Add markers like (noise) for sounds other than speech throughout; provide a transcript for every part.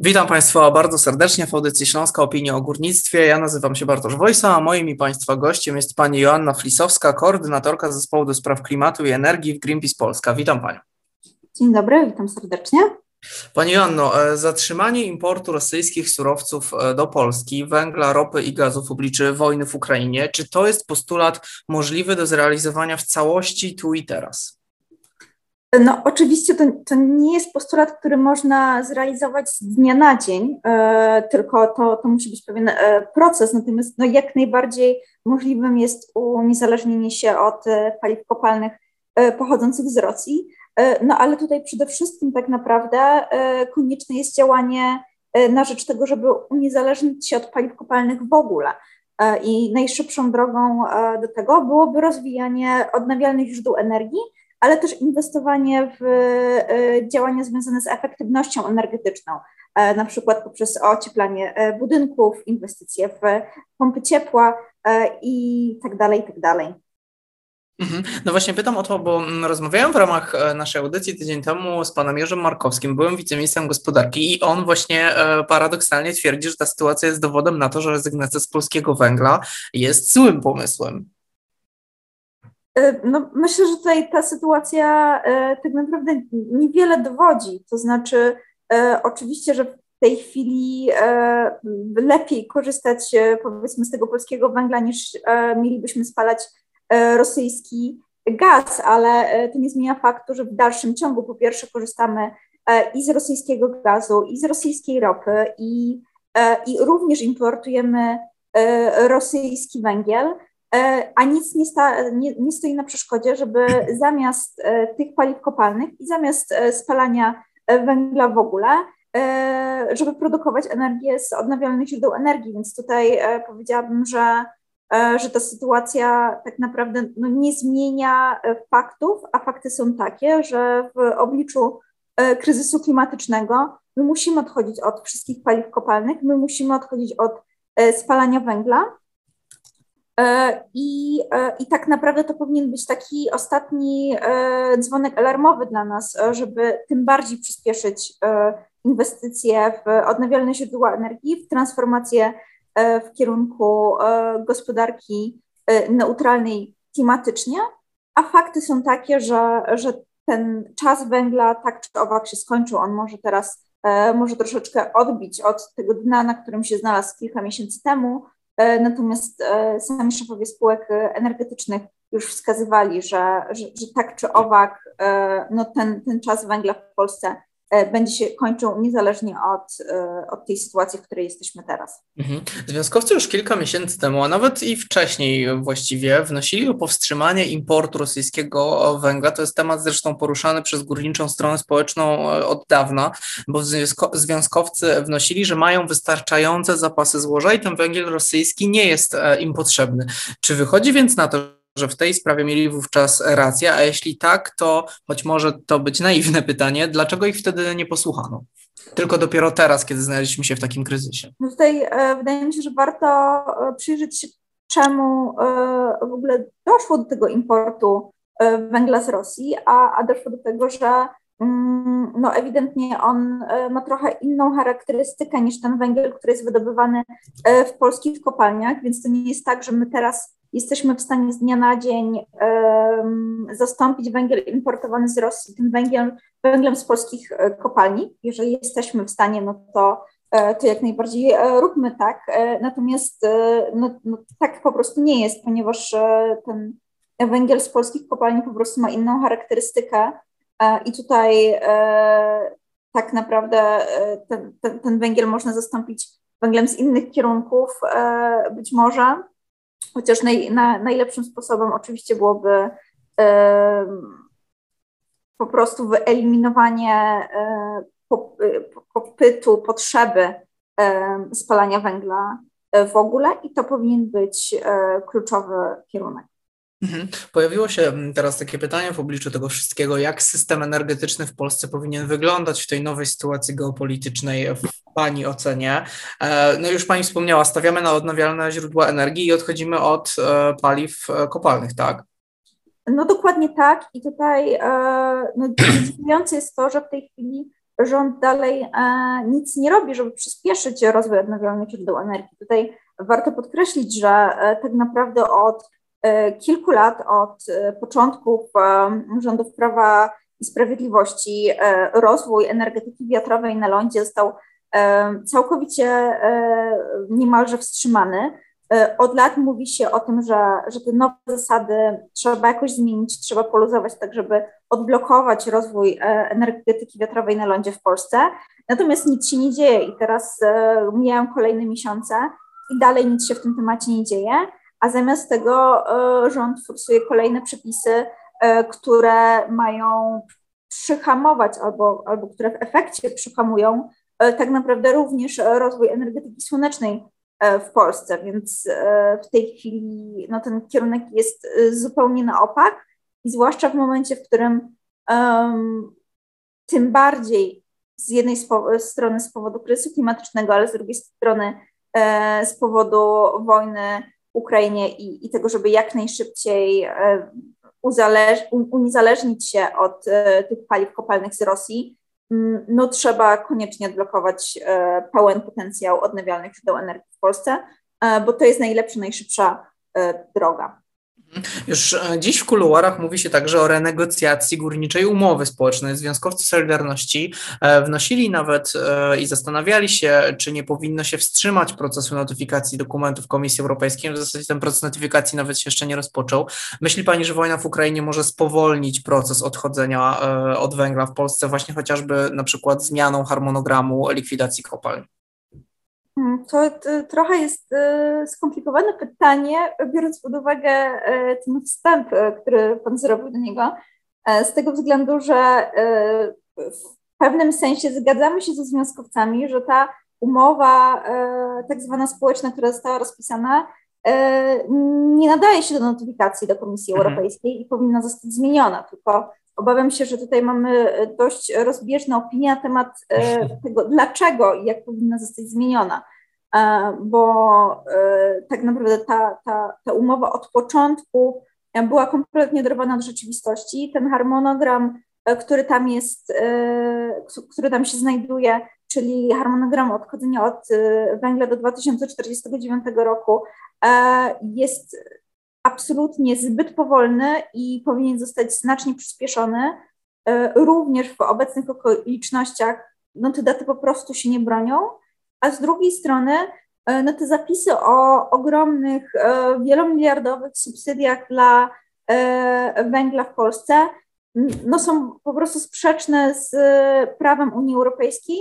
Witam Państwa bardzo serdecznie w audycji Śląska Opinia o Górnictwie. Ja nazywam się Bartosz Wojsa, a moim i Państwa gościem jest Pani Joanna Flisowska, koordynatorka Zespołu do Spraw Klimatu i Energii w Greenpeace Polska. Witam Panią. Dzień dobry, witam serdecznie. Pani Joanno, e, zatrzymanie importu rosyjskich surowców e, do Polski, węgla, ropy i gazu w obliczu wojny w Ukrainie, czy to jest postulat możliwy do zrealizowania w całości tu i teraz? No, oczywiście to, to nie jest postulat, który można zrealizować z dnia na dzień, e, tylko to, to musi być pewien e, proces. Natomiast no, jak najbardziej możliwym jest uniezależnienie się od e, paliw kopalnych e, pochodzących z Rosji. E, no, ale tutaj przede wszystkim tak naprawdę e, konieczne jest działanie na rzecz tego, żeby uniezależnić się od paliw kopalnych w ogóle. I najszybszą drogą do tego byłoby rozwijanie odnawialnych źródeł energii, ale też inwestowanie w e, działania związane z efektywnością energetyczną, e, na przykład poprzez ocieplanie e, budynków, inwestycje w pompy ciepła i tak dalej, i tak dalej. Mhm. No właśnie pytam o to, bo mm, rozmawiałem w ramach naszej audycji tydzień temu z panem Jerzym Markowskim, byłem wiceministrem gospodarki i on właśnie paradoksalnie twierdzi, że ta sytuacja jest dowodem na to, że rezygnacja z polskiego węgla jest złym pomysłem. E, no, myślę, że tutaj ta sytuacja e, tak naprawdę niewiele dowodzi. To znaczy, e, oczywiście, że w tej chwili lepiej korzystać powiedzmy z tego polskiego węgla niż mielibyśmy spalać rosyjski gaz, ale to nie zmienia faktu, że w dalszym ciągu po pierwsze korzystamy i z rosyjskiego gazu, i z rosyjskiej ropy, i, i również importujemy rosyjski węgiel. E, a nic nie, sta, nie, nie, stoi na przeszkodzie, żeby (laughs) zamiast e, tych paliw kopalnych i zamiast e, spalania węgla w ogóle, żeby produkować energię z odnawialnych źródeł energii. Więc tutaj powiedziałabym, że, że ta sytuacja tak naprawdę no, nie zmienia faktów, a fakty są takie, że w obliczu kryzysu klimatycznego my musimy odchodzić od wszystkich paliw kopalnych, my musimy odchodzić od spalania węgla I, e, I tak naprawdę to powinien być taki ostatni e, dzwonek alarmowy dla nas, żeby tym bardziej przyspieszyć inwestycje w odnawialne źródła energii, w transformację w kierunku gospodarki neutralnej klimatycznie. A fakty są takie, że, że ten czas węgla tak czy owak się skończył. On może teraz może troszeczkę odbić od tego dna, na którym się znalazł kilka miesięcy temu E, natomiast e, sami szefowie spółek energetycznych już wskazywali, że, że, że tak czy owak e, no ten, ten czas węgla w Polsce E, będzie się kończył niezależnie od, e, od tej sytuacji, w której jesteśmy teraz. Mhm. Związkowcy już kilka miesięcy temu, a nawet i wcześniej właściwie, wnosili o powstrzymanie importu rosyjskiego węgla. To jest temat zresztą poruszany przez górniczą stronę społeczną e, od dawna, bo związkowcy wnosili, że mają wystarczające zapasy złoża i ten węgiel rosyjski nie jest im potrzebny. Czy wychodzi więc na to, że w tej sprawie mieli wówczas rację, a jeśli tak, to choć może to być naiwne pytanie, dlaczego ich wtedy nie posłuchano? Tylko dopiero teraz, kiedy znaleźliśmy się w takim kryzysie. No tutaj e, wydaje mi się, że warto e, przyjrzeć się, czemu e, w ogóle doszło do tego importu e, węgla z Rosji, a, a doszło do tego, że mm, no ewidentnie on e, ma trochę inną charakterystykę niż ten węgiel, który jest wydobywany e, w polskich kopalniach, więc to nie jest tak, że my teraz jesteśmy w stanie z dnia na dzień zastąpić węgiel importowany z Rosji tym węgiel, węglem z polskich e, kopalni. Jeżeli jesteśmy w stanie, no to, e, to jak najbardziej e, róbmy tak. Natomiast no, no, tak po prostu nie jest, ponieważ ten węgiel z polskich kopalni po prostu ma inną charakterystykę i tutaj tak naprawdę ten, ten, ten węgiel można zastąpić węglem z innych kierunków być może, Chociaż naj, na, najlepszym sposobem oczywiście byłoby po prostu wyeliminowanie y, popytu, potrzeby spalania węgla w ogóle i to powinien być kluczowy kierunek. Mhm. Pojawiło się teraz takie pytanie w obliczu tego wszystkiego, jak system energetyczny w Polsce powinien wyglądać w tej nowej sytuacji geopolitycznej w Pani ocenie. E, no już Pani wspomniała, stawiamy na odnawialne źródła energii i odchodzimy od e, paliw e, kopalnych, tak? No dokładnie tak i tutaj no, jest to, że w tej chwili rząd dalej nic nie robi, żeby przyspieszyć rozwój odnawialnych źródeł energii. Tutaj warto podkreślić, że tak naprawdę od kilku lat, od początków rządów Prawa i Sprawiedliwości, rozwój energetyki wiatrowej na lądzie został całkowicie niemalże wstrzymany. E, od lat mówi się o tym, że, że te nowe zasady trzeba jakoś zmienić, trzeba poluzować tak, żeby odblokować rozwój e, energetyki wiatrowej na lądzie w Polsce. Natomiast nic się nie dzieje i teraz e, mijają kolejne miesiące i dalej nic się w tym temacie nie dzieje, a zamiast tego rząd forsuje kolejne przepisy, które mają przyhamować albo, albo które w efekcie przyhamują tak naprawdę również rozwój energetyki słonecznej E, w Polsce, więc e, w tej chwili no, ten kierunek jest e, zupełnie na opak i zwłaszcza w momencie, w którym um, tym bardziej z jednej strony z powodu kryzysu klimatycznego, ale z drugiej strony e, z powodu wojny Ukrainie i, i tego, żeby jak najszybciej e, uzależ, uniezależnić się od e, tych paliw kopalnych z Rosji, Mm, no trzeba koniecznie odblokować e, pełen potencjał odnawialnych źródeł energii w Polsce, bo to jest najlepsza, najszybsza droga. Już e, dziś w kuluarach mówi się także o renegocjacji górniczej umowy społecznej. Związkowcy Solidarności e, wnosili nawet e, i zastanawiali się, czy nie powinno się wstrzymać procesu notyfikacji dokumentów Komisji Europejskiej. W zasadzie ten proces notyfikacji nawet się jeszcze nie rozpoczął. Myśli Pani, że wojna w Ukrainie może spowolnić proces odchodzenia od węgla w Polsce, właśnie chociażby na przykład zmianą harmonogramu likwidacji kopalń? Mm, to, to trochę jest e, skomplikowane pytanie, biorąc pod uwagę e, ten wstęp, e, który Pan zrobił do niego, z tego względu, że w pewnym sensie zgadzamy się ze związkowcami, że ta umowa tak zwana społeczna, która została rozpisana, nie nadaje się do notyfikacji do Komisji mhm. Europejskiej i powinna zostać zmieniona, tylko Obawiam się, że tutaj mamy e, dość rozbieżne opinie na temat e, (laughs) tego, dlaczego i jak powinna zostać zmieniona, e, bo tak naprawdę ta, ta, ta umowa od początku była kompletnie oderwana od rzeczywistości. Ten harmonogram, który tam jest, który tam się znajduje, czyli harmonogram odchodzenia od węgla do 2049 roku, jest absolutnie zbyt powolny i powinien zostać znacznie przyspieszony. E, również w obecnych okolicznościach no, te daty po prostu się nie bronią, a z drugiej strony e, no, te zapisy o ogromnych, e, wielomiliardowych subsydiach dla węgla w Polsce no, są po prostu sprzeczne z prawem Unii Europejskiej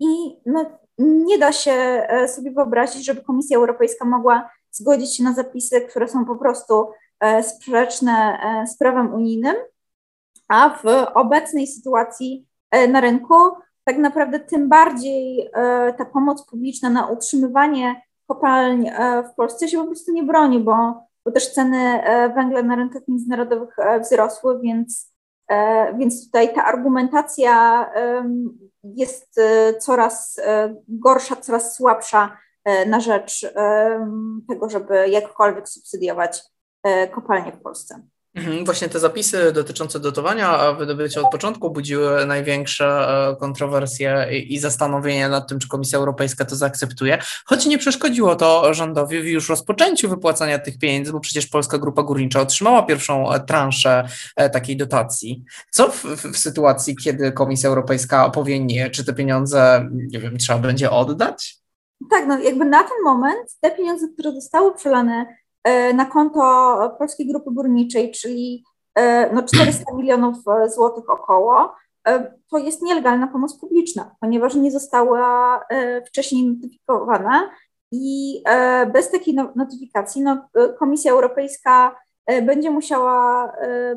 i no, nie da się sobie wyobrazić, żeby Komisja Europejska mogła zgodzić się na zapisy, które są po prostu e, sprzeczne e, z prawem unijnym, a w obecnej sytuacji e, na rynku tak naprawdę tym bardziej ta pomoc publiczna na utrzymywanie kopalń w Polsce się po prostu nie broni, bo, bo też ceny węgla na rynkach międzynarodowych wzrosły, więc, więc tutaj ta argumentacja jest coraz gorsza, coraz słabsza na rzecz e, tego, żeby jakkolwiek subsydiować e, kopalnie w Polsce. Mhm, właśnie te zapisy dotyczące dotowania wydobycia od początku budziły największe kontrowersje i zastanowienia nad tym, czy Komisja Europejska to zaakceptuje, choć nie przeszkodziło to rządowi w już rozpoczęciu wypłacania tych pieniędzy, bo przecież Polska Grupa Górnicza otrzymała pierwszą transzę takiej dotacji. Co w, w sytuacji, kiedy Komisja Europejska powie nie, czy te pieniądze, nie wiem, trzeba będzie oddać? Tak, no jakby na ten moment te pieniądze, które zostały przelane e, na konto Polskiej Grupy Górniczej, czyli e, no 400 milionów e, złotych około, to jest nielegalna pomoc publiczna, ponieważ nie została wcześniej notyfikowana i bez takiej no, notyfikacji no, Komisja Europejska będzie musiała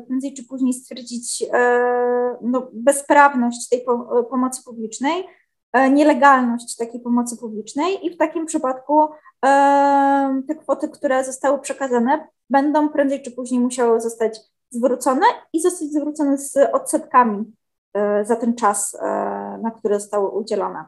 prędzej czy później stwierdzić no, bezprawność tej pomocy publicznej, nielegalność takiej pomocy publicznej i w takim przypadku e, te kwoty, które zostały przekazane, będą prędzej czy później musiały zostać zwrócone i zostać zwrócone z odsetkami e, za ten czas, na który zostały udzielone.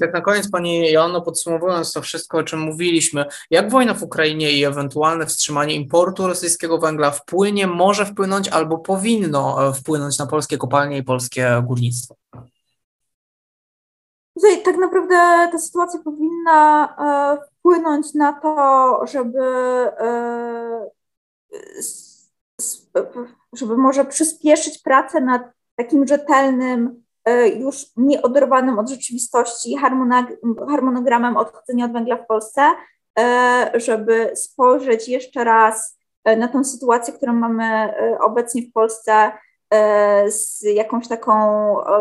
Tak na koniec, Pani Joanno, podsumowując to wszystko, o czym mówiliśmy, jak wojna w Ukrainie i ewentualne wstrzymanie importu rosyjskiego węgla wpłynie, może wpłynąć albo powinno wpłynąć na polskie kopalnie i polskie górnictwo? Tutaj tak naprawdę ta sytuacja powinna e, wpłynąć na to, żeby, e, żeby może przyspieszyć pracę nad takim rzetelnym, e, już nieoderwanym od rzeczywistości harmonogramem odchodzenia od węgla w Polsce, żeby spojrzeć jeszcze raz na tą sytuację, którą mamy obecnie w Polsce z jakąś taką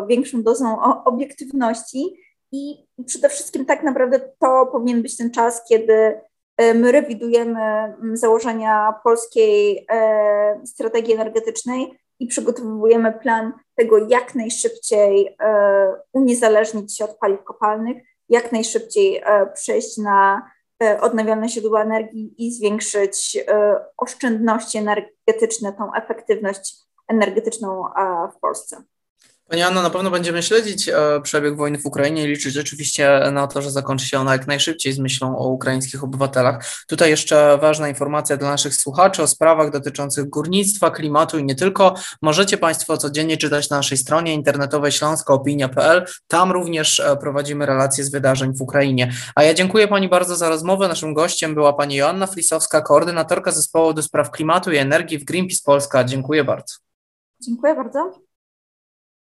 większą dozą obiektywności i przede wszystkim tak naprawdę to powinien być ten czas, kiedy e, my rewidujemy założenia polskiej e, strategii energetycznej i przygotowujemy plan tego, jak najszybciej e, uniezależnić się od paliw kopalnych, jak najszybciej przejść na odnawialne źródła energii i zwiększyć oszczędności energetyczne, tą efektywność energetyczną w Polsce. Pani Anna, na pewno będziemy śledzić e, przebieg wojny w Ukrainie i liczyć rzeczywiście na to, że zakończy się ona jak najszybciej z myślą o ukraińskich obywatelach. Tutaj jeszcze ważna informacja dla naszych słuchaczy o sprawach dotyczących górnictwa, klimatu i nie tylko. Możecie Państwo codziennie czytać na naszej stronie internetowej śląskoopinia.pl. Tam również e, prowadzimy relacje z wydarzeń w Ukrainie. A ja dziękuję Pani bardzo za rozmowę. Naszym gościem była Pani Joanna Flisowska, koordynatorka zespołu do spraw klimatu i energii w Greenpeace Polska. Dziękuję bardzo. Dziękuję bardzo.